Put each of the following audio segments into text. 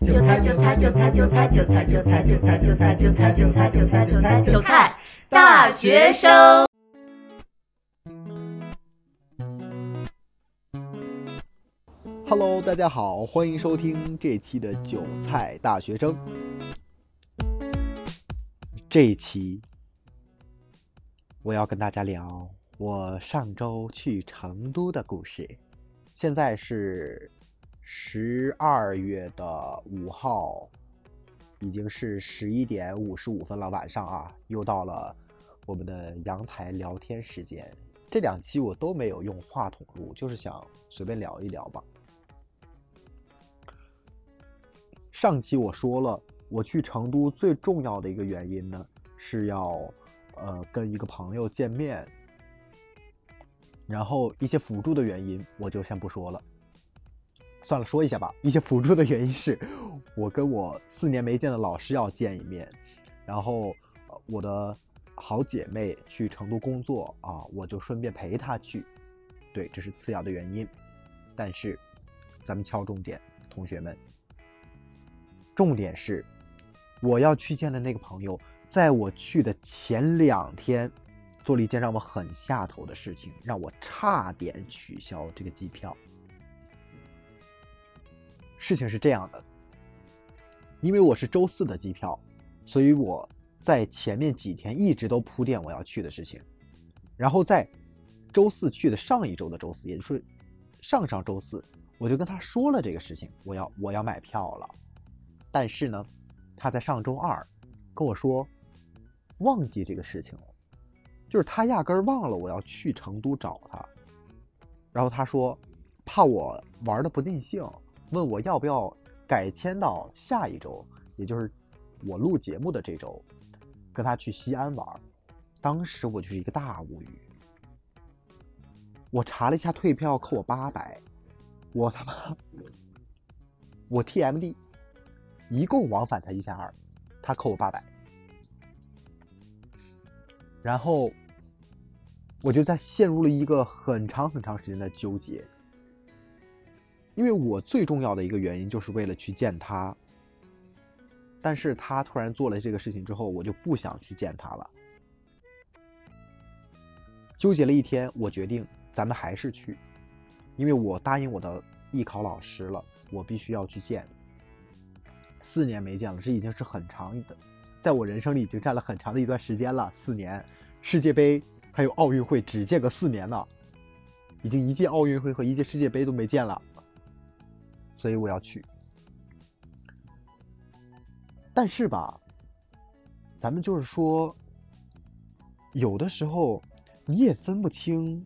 韭菜韭菜韭菜韭菜韭菜韭菜韭菜韭菜韭菜韭菜韭菜韭菜韭菜大学生。Hello，大家好，欢迎收听这期的韭菜大学生。这一期我要跟大家聊我上周去成都的故事。现在是十二月的五号，已经是十一点五十五分了，晚上啊，又到了我们的阳台聊天时间。这两期我都没有用话筒录，就是想随便聊一聊吧。上期我说了，我去成都最重要的一个原因呢，是要呃跟一个朋友见面，然后一些辅助的原因我就先不说了。算了，说一下吧。一些辅助的原因是，我跟我四年没见的老师要见一面，然后我的好姐妹去成都工作啊，我就顺便陪她去。对，这是次要的原因。但是，咱们敲重点，同学们。重点是，我要去见的那个朋友，在我去的前两天，做了一件让我很下头的事情，让我差点取消这个机票。事情是这样的，因为我是周四的机票，所以我在前面几天一直都铺垫我要去的事情，然后在周四去的上一周的周四，也就是上上周四，我就跟他说了这个事情，我要我要买票了。但是呢，他在上周二跟我说忘记这个事情了，就是他压根儿忘了我要去成都找他，然后他说怕我玩的不尽兴，问我要不要改签到下一周，也就是我录节目的这周，跟他去西安玩。当时我就是一个大无语，我查了一下退票扣我八百，我他妈我 TMD。一共往返才一千二，他扣我八百，然后我就在陷入了一个很长很长时间的纠结，因为我最重要的一个原因就是为了去见他，但是他突然做了这个事情之后，我就不想去见他了。纠结了一天，我决定咱们还是去，因为我答应我的艺考老师了，我必须要去见。四年没见了，这已经是很长的，在我人生里已经占了很长的一段时间了。四年，世界杯还有奥运会只见个四年呢，已经一届奥运会和一届世界杯都没见了，所以我要去。但是吧，咱们就是说，有的时候你也分不清，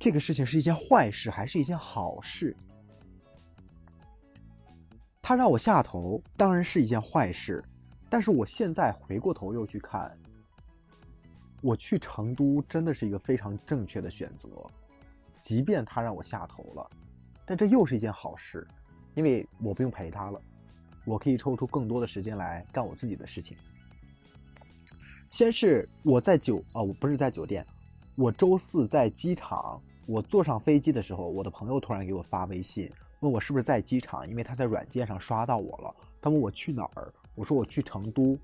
这个事情是一件坏事还是一件好事。他让我下头，当然是一件坏事。但是我现在回过头又去看，我去成都真的是一个非常正确的选择。即便他让我下头了，但这又是一件好事，因为我不用陪他了，我可以抽出更多的时间来干我自己的事情。先是我在酒啊，我不是在酒店，我周四在机场，我坐上飞机的时候，我的朋友突然给我发微信。问我是不是在机场，因为他在软件上刷到我了。他问我去哪儿，我说我去成都。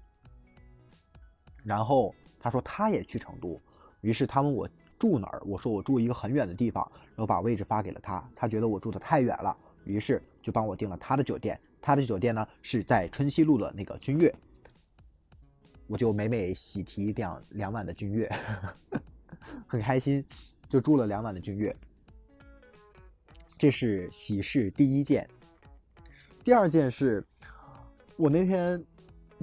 然后他说他也去成都，于是他问我住哪儿，我说我住一个很远的地方，然后把位置发给了他。他觉得我住的太远了，于是就帮我订了他的酒店。他的酒店呢是在春熙路的那个君悦，我就美美喜提两两晚的君悦，很开心，就住了两晚的君悦。这是喜事第一件，第二件是，我那天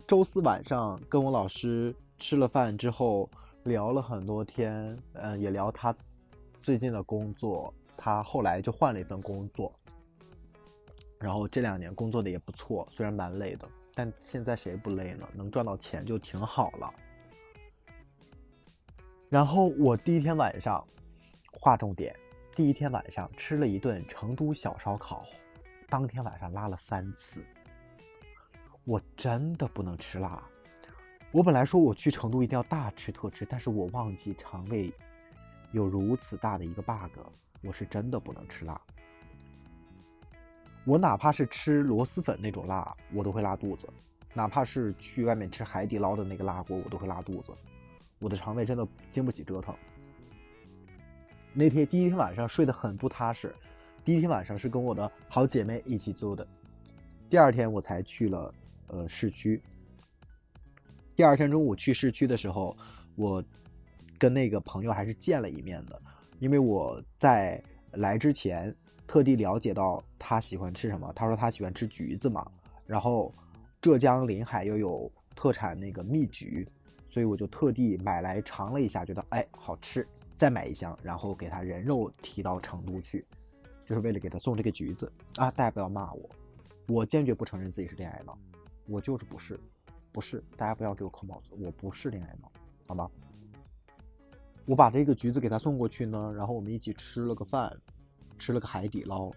周四晚上跟我老师吃了饭之后，聊了很多天，嗯，也聊他最近的工作，他后来就换了一份工作，然后这两年工作的也不错，虽然蛮累的，但现在谁不累呢？能赚到钱就挺好了。然后我第一天晚上，划重点。第一天晚上吃了一顿成都小烧烤，当天晚上拉了三次。我真的不能吃辣。我本来说我去成都一定要大吃特吃，但是我忘记肠胃有如此大的一个 bug，我是真的不能吃辣。我哪怕是吃螺蛳粉那种辣，我都会拉肚子；哪怕是去外面吃海底捞的那个辣锅，我都会拉肚子。我的肠胃真的经不起折腾。那天第一天晚上睡得很不踏实，第一天晚上是跟我的好姐妹一起住的，第二天我才去了呃市区。第二天中午去市区的时候，我跟那个朋友还是见了一面的，因为我在来之前特地了解到他喜欢吃什么，他说他喜欢吃橘子嘛，然后浙江临海又有特产那个蜜橘，所以我就特地买来尝了一下，觉得哎好吃。再买一箱，然后给他人肉提到成都去，就是为了给他送这个橘子啊！大家不要骂我，我坚决不承认自己是恋爱脑，我就是不是，不是，大家不要给我扣帽子，我不是恋爱脑，好吗？我把这个橘子给他送过去呢，然后我们一起吃了个饭，吃了个海底捞。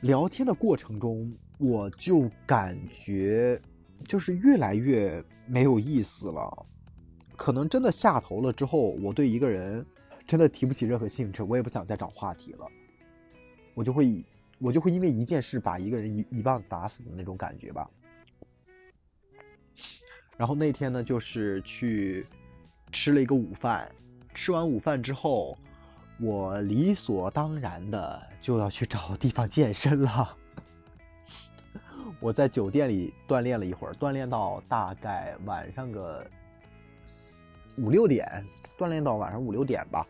聊天的过程中，我就感觉就是越来越没有意思了，可能真的下头了之后，我对一个人。真的提不起任何兴致，我也不想再找话题了。我就会，我就会因为一件事把一个人一一棒子打死的那种感觉吧。然后那天呢，就是去吃了一个午饭，吃完午饭之后，我理所当然的就要去找地方健身了。我在酒店里锻炼了一会儿，锻炼到大概晚上个五六点，锻炼到晚上五六点吧。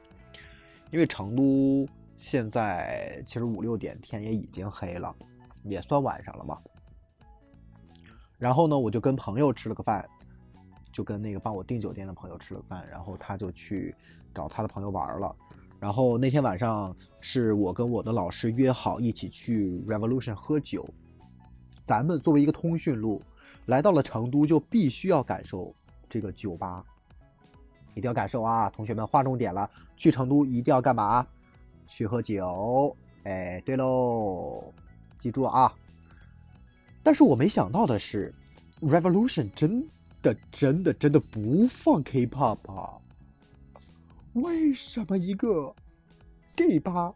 因为成都现在其实五六点天也已经黑了，也算晚上了嘛。然后呢，我就跟朋友吃了个饭，就跟那个帮我订酒店的朋友吃了饭，然后他就去找他的朋友玩了。然后那天晚上是我跟我的老师约好一起去 Revolution 喝酒。咱们作为一个通讯录，来到了成都就必须要感受这个酒吧。一定要感受啊，同学们，划重点了，去成都一定要干嘛？去喝酒。哎，对喽，记住啊。但是我没想到的是，Revolution 真的真的真的不放 K-pop 啊？为什么一个 gay 吧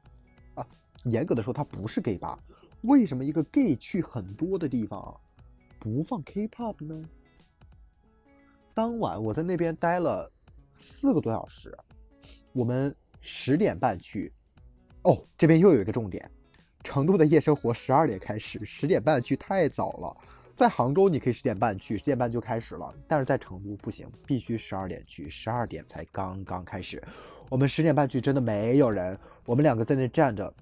啊？严格的说，它不是 gay 吧？为什么一个 gay 去很多的地方不放 K-pop 呢？当晚我在那边待了。四个多小时，我们十点半去。哦，这边又有一个重点，成都的夜生活十二点开始，十点半去太早了。在杭州你可以十点半去，十点半就开始了，但是在成都不行，必须十二点去，十二点才刚刚开始。我们十点半去，真的没有人，我们两个在那站着，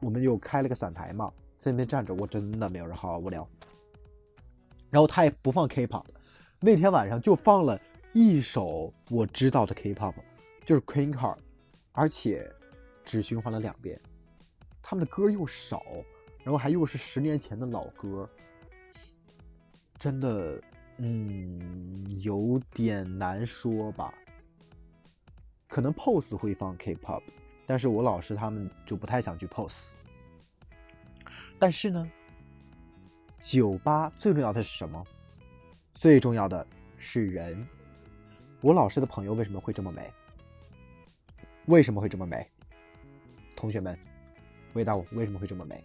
我们又开了个散台嘛，在那边站着，我真的没有人，好无聊。然后他也不放 K-pop，那天晚上就放了。一首我知道的 K-pop 就是 Queen Card，而且只循环了两遍。他们的歌又少，然后还又是十年前的老歌，真的，嗯，有点难说吧。可能 Pose 会放 K-pop，但是我老师他们就不太想去 Pose。但是呢，酒吧最重要的是什么？最重要的是人。我老师的朋友为什么会这么美？为什么会这么美？同学们，回答我为什么会这么美？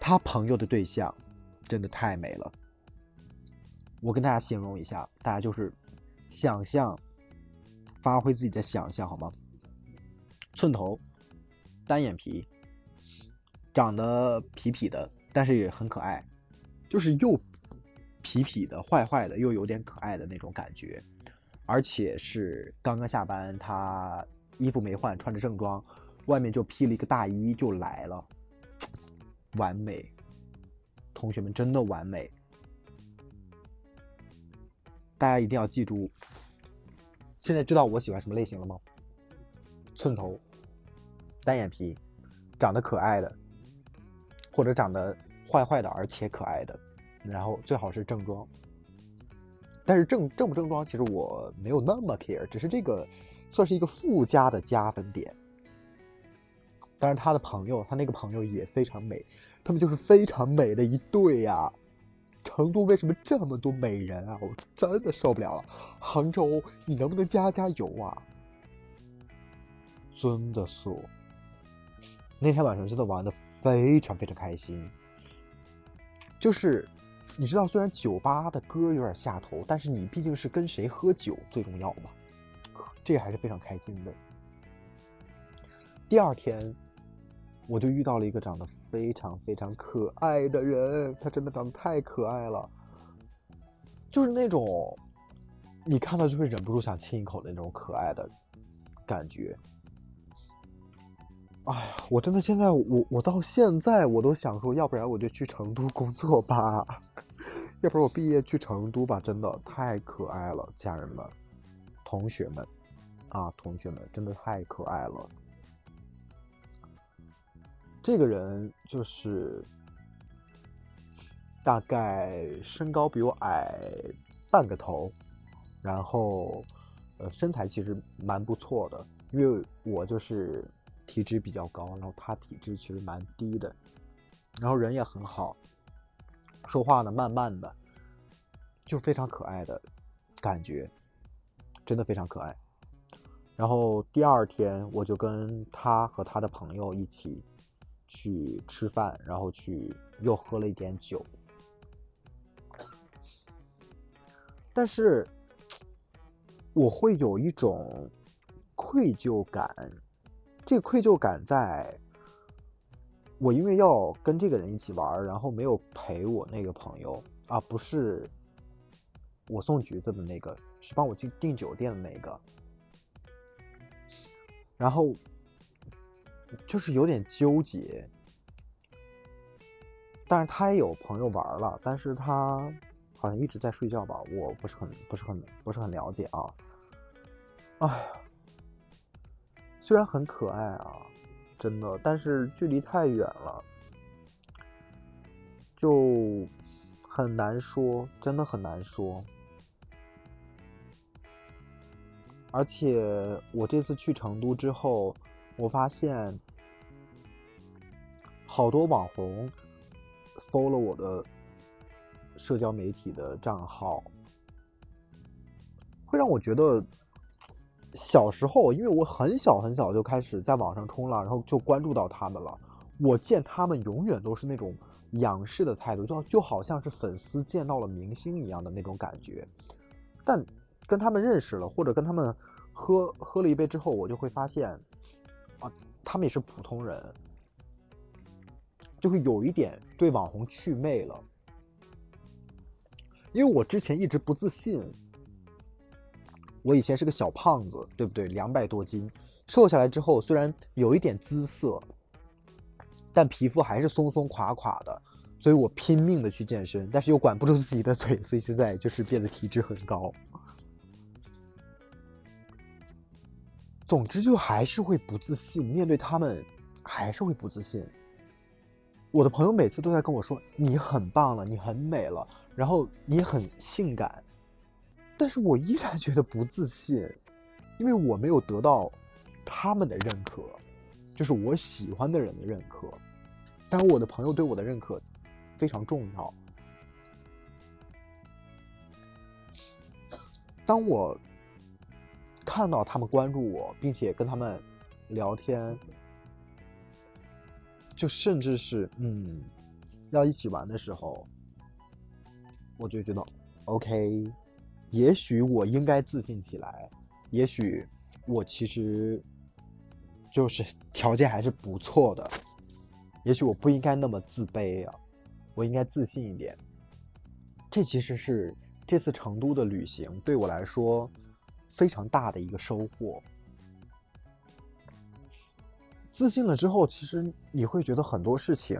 他朋友的对象真的太美了。我跟大家形容一下，大家就是想象，发挥自己的想象好吗？寸头，单眼皮，长得痞痞的，但是也很可爱，就是又。痞痞的、坏坏的，又有点可爱的那种感觉，而且是刚刚下班，他衣服没换，穿着正装，外面就披了一个大衣就来了，完美，同学们真的完美，大家一定要记住，现在知道我喜欢什么类型了吗？寸头、单眼皮、长得可爱的，或者长得坏坏的而且可爱的。然后最好是正装，但是正正不正装，其实我没有那么 care，只是这个算是一个附加的加分点。当然，他的朋友，他那个朋友也非常美，他们就是非常美的一对呀。成都为什么这么多美人啊？我真的受不了了。杭州，你能不能加加油啊？真的是，那天晚上真的玩的非常非常开心。就是你知道，虽然酒吧的歌有点下头，但是你毕竟是跟谁喝酒最重要嘛，这还是非常开心的。第二天，我就遇到了一个长得非常非常可爱的人，他真的长得太可爱了，就是那种你看到就会忍不住想亲一口的那种可爱的感觉。哎呀，我真的现在我我到现在我都想说，要不然我就去成都工作吧，要不然我毕业去成都吧，真的太可爱了，家人们、同学们啊，同学们真的太可爱了。这个人就是大概身高比我矮半个头，然后呃身材其实蛮不错的，因为我就是。体质比较高，然后他体质其实蛮低的，然后人也很好，说话呢慢慢的，就非常可爱的感觉，真的非常可爱。然后第二天我就跟他和他的朋友一起去吃饭，然后去又喝了一点酒，但是我会有一种愧疚感。这个愧疚感，在我因为要跟这个人一起玩，然后没有陪我那个朋友啊，不是我送橘子的那个，是帮我去订酒店的那个，然后就是有点纠结。但是他也有朋友玩了，但是他好像一直在睡觉吧，我不是很不是很不是很了解啊。哎。虽然很可爱啊，真的，但是距离太远了，就很难说，真的很难说。而且我这次去成都之后，我发现好多网红搜了我的社交媒体的账号，会让我觉得。小时候，因为我很小很小就开始在网上冲浪，然后就关注到他们了。我见他们永远都是那种仰视的态度，就就好像是粉丝见到了明星一样的那种感觉。但跟他们认识了，或者跟他们喝喝了一杯之后，我就会发现，啊，他们也是普通人，就会有一点对网红祛魅了。因为我之前一直不自信。我以前是个小胖子，对不对？两百多斤，瘦下来之后，虽然有一点姿色，但皮肤还是松松垮垮的。所以我拼命的去健身，但是又管不住自己的嘴，所以现在就是变得体脂很高。总之，就还是会不自信，面对他们还是会不自信。我的朋友每次都在跟我说：“你很棒了，你很美了，然后你很性感。”但是我依然觉得不自信，因为我没有得到他们的认可，就是我喜欢的人的认可。但我的朋友对我的认可非常重要。当我看到他们关注我，并且跟他们聊天，就甚至是嗯要一起玩的时候，我就觉得 OK。也许我应该自信起来，也许我其实就是条件还是不错的，也许我不应该那么自卑啊，我应该自信一点。这其实是这次成都的旅行对我来说非常大的一个收获。自信了之后，其实你会觉得很多事情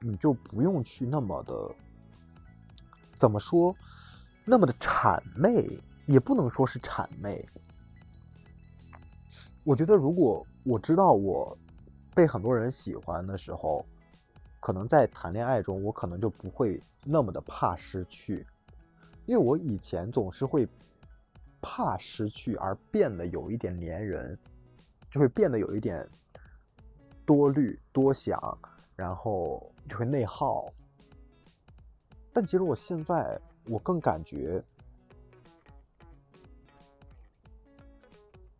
你就不用去那么的怎么说。那么的谄媚也不能说是谄媚。我觉得，如果我知道我被很多人喜欢的时候，可能在谈恋爱中，我可能就不会那么的怕失去，因为我以前总是会怕失去而变得有一点粘人，就会变得有一点多虑多想，然后就会内耗。但其实我现在。我更感觉，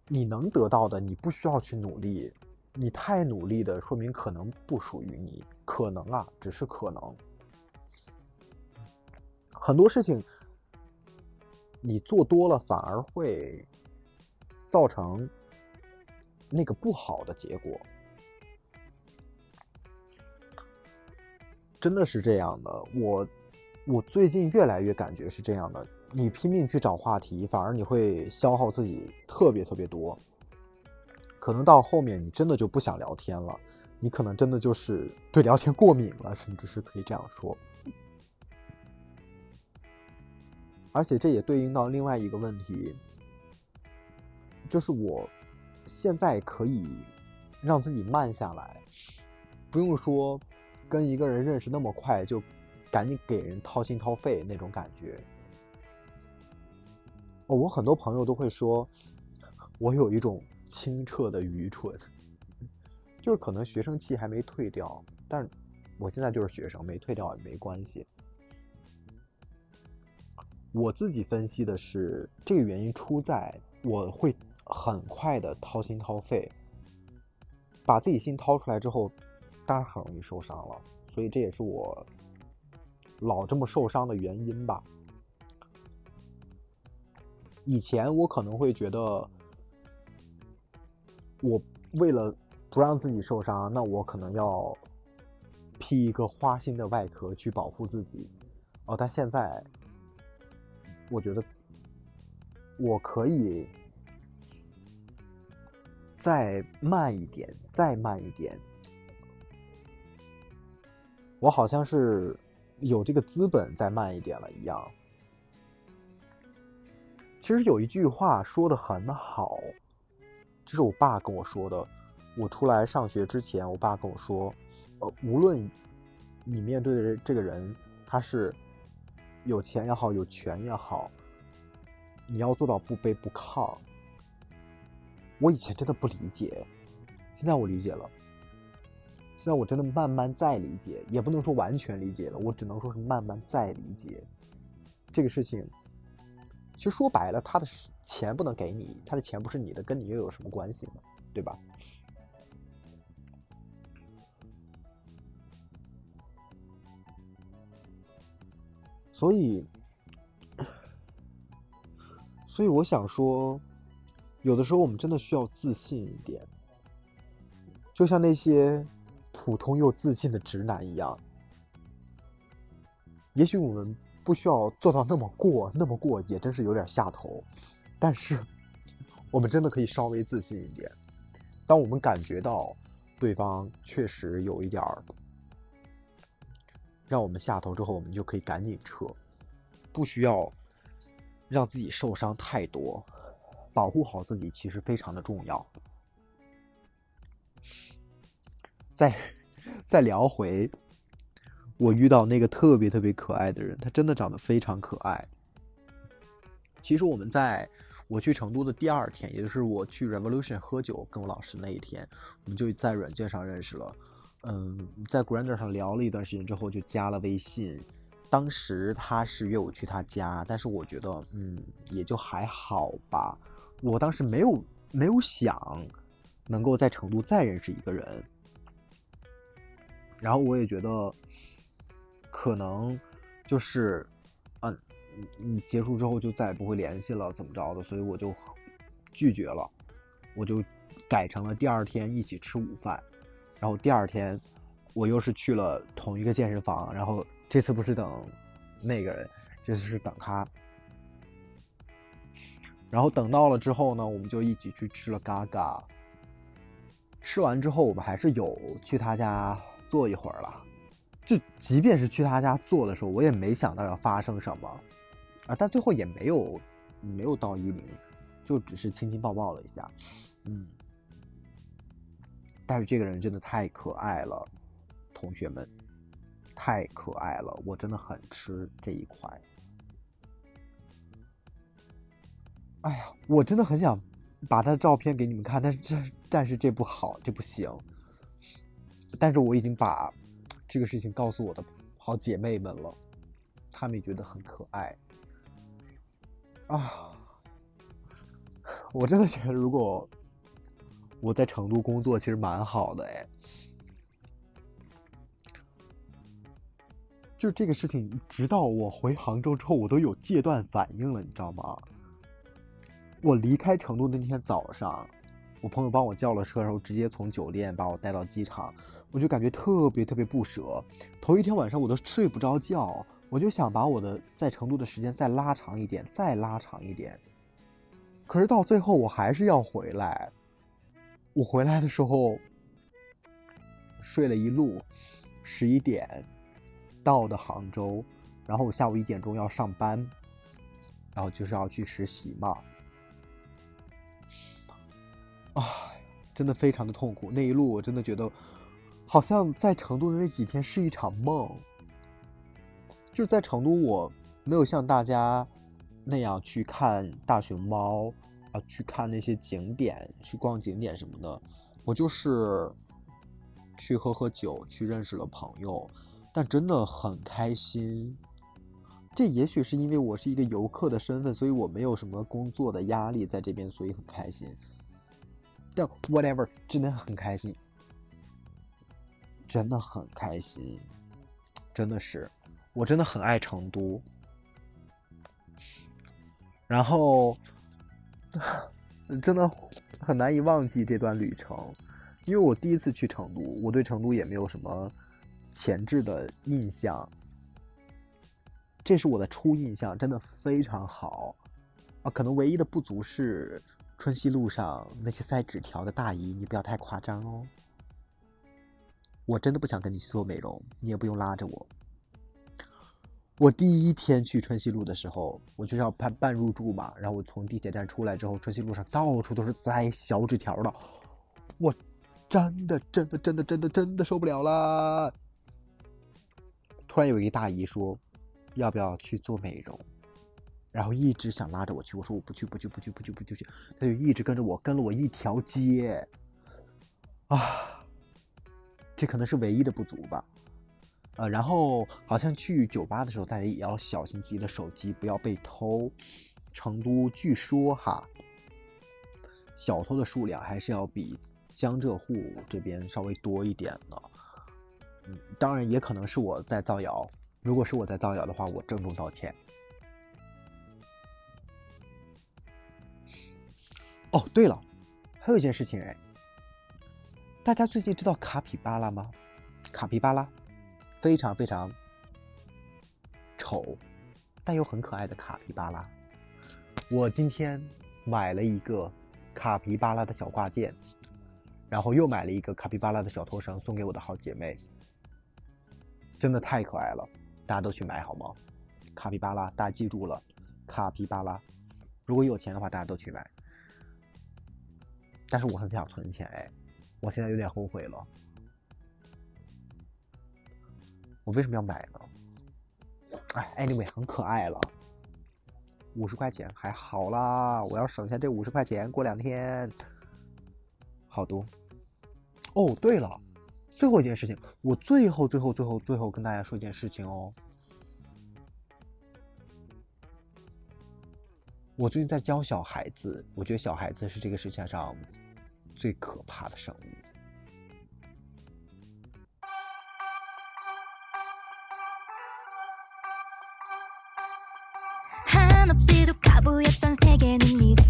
你能得到的，你不需要去努力，你太努力的，说明可能不属于你，可能啊，只是可能。很多事情你做多了，反而会造成那个不好的结果。真的是这样的，我我最近越来越感觉是这样的。你拼命去找话题，反而你会消耗自己特别特别多。可能到后面你真的就不想聊天了，你可能真的就是对聊天过敏了，甚至是可以这样说。而且这也对应到另外一个问题，就是我现在可以让自己慢下来，不用说跟一个人认识那么快就赶紧给人掏心掏肺那种感觉。哦，我很多朋友都会说，我有一种清澈的愚蠢，就是可能学生气还没退掉，但我现在就是学生，没退掉也没关系。我自己分析的是，这个原因出在我会很快的掏心掏肺，把自己心掏出来之后，当然很容易受伤了，所以这也是我老这么受伤的原因吧。以前我可能会觉得，我为了不让自己受伤，那我可能要披一个花心的外壳去保护自己。哦，但现在我觉得我可以再慢一点，再慢一点。我好像是有这个资本再慢一点了一样。其实有一句话说的很好，这是我爸跟我说的。我出来上学之前，我爸跟我说：“呃，无论你面对的这个人他是有钱也好，有权也好，你要做到不卑不亢。”我以前真的不理解，现在我理解了。现在我真的慢慢在理解，也不能说完全理解了，我只能说是慢慢在理解这个事情。其实说白了，他的钱不能给你，他的钱不是你的，跟你又有什么关系呢？对吧？所以，所以我想说，有的时候我们真的需要自信一点，就像那些普通又自信的直男一样。也许我们。不需要做到那么过，那么过也真是有点下头。但是，我们真的可以稍微自信一点。当我们感觉到对方确实有一点儿让我们下头之后，我们就可以赶紧撤，不需要让自己受伤太多。保护好自己其实非常的重要。再再聊回。我遇到那个特别特别可爱的人，他真的长得非常可爱。其实我们在我去成都的第二天，也就是我去 Revolution 喝酒跟我老师那一天，我们就在软件上认识了。嗯，在 Grander 上聊了一段时间之后，就加了微信。当时他是约我去他家，但是我觉得，嗯，也就还好吧。我当时没有没有想能够在成都再认识一个人，然后我也觉得。可能就是，嗯，你结束之后就再也不会联系了，怎么着的？所以我就拒绝了，我就改成了第二天一起吃午饭。然后第二天我又是去了同一个健身房，然后这次不是等那个人，这次是等他。然后等到了之后呢，我们就一起去吃了嘎嘎。吃完之后，我们还是有去他家坐一会儿了。就即便是去他家坐的时候，我也没想到要发生什么，啊，但最后也没有没有到一零，就只是亲亲抱抱了一下，嗯，但是这个人真的太可爱了，同学们，太可爱了，我真的很吃这一块。哎呀，我真的很想把他的照片给你们看，但是这但是这不好，这不行，但是我已经把。这个事情告诉我的好姐妹们了，她们也觉得很可爱啊！我真的觉得，如果我在成都工作其实蛮好的哎。就这个事情，直到我回杭州之后，我都有戒断反应了，你知道吗？我离开成都的那天早上，我朋友帮我叫了车，然后直接从酒店把我带到机场，我就感觉特别特别不舍。头一天晚上我都睡不着觉，我就想把我的在成都的时间再拉长一点，再拉长一点。可是到最后我还是要回来。我回来的时候睡了一路，十一点。到的杭州，然后我下午一点钟要上班，然后就是要去实习嘛。哎，真的非常的痛苦。那一路我真的觉得，好像在成都的那几天是一场梦。就是在成都，我没有像大家那样去看大熊猫啊，去看那些景点，去逛景点什么的。我就是去喝喝酒，去认识了朋友。但真的很开心，这也许是因为我是一个游客的身份，所以我没有什么工作的压力在这边，所以很开心。但 whatever，真的很开心，真的很开心，真的是，我真的很爱成都。然后，真的很难以忘记这段旅程，因为我第一次去成都，我对成都也没有什么。前置的印象，这是我的初印象，真的非常好啊！可能唯一的不足是春熙路上那些塞纸条的大姨，你不要太夸张哦。我真的不想跟你去做美容，你也不用拉着我。我第一天去春熙路的时候，我就是要办办入住嘛，然后我从地铁站出来之后，春熙路上到处都是塞小纸条的，我真的真的真的真的真的受不了了。突然有一个大姨说：“要不要去做美容？”然后一直想拉着我去，我说：“我不去，不去，不去，不去，不去。”他就一直跟着我，跟了我一条街。啊，这可能是唯一的不足吧。呃，然后好像去酒吧的时候，大家也要小心自己的手机，不要被偷。成都据说哈，小偷的数量还是要比江浙沪这边稍微多一点的。嗯，当然也可能是我在造谣。如果是我在造谣的话，我郑重道歉。哦，对了，还有一件事情哎，大家最近知道卡皮巴拉吗？卡皮巴拉，非常非常丑，但又很可爱的卡皮巴拉。我今天买了一个卡皮巴拉的小挂件，然后又买了一个卡皮巴拉的小头绳送给我的好姐妹。真的太可爱了，大家都去买好吗？卡皮巴拉，大家记住了，卡皮巴拉。如果有钱的话，大家都去买。但是我很想存钱哎，我现在有点后悔了。我为什么要买呢？哎，anyway，很可爱了，五十块钱还好啦，我要省下这五十块钱，过两天好多。哦，对了。最后一件事情，我最后最后最后最后跟大家说一件事情哦。我最近在教小孩子，我觉得小孩子是这个世界上最可怕的生物。 없이도 가부였던 세계는 이제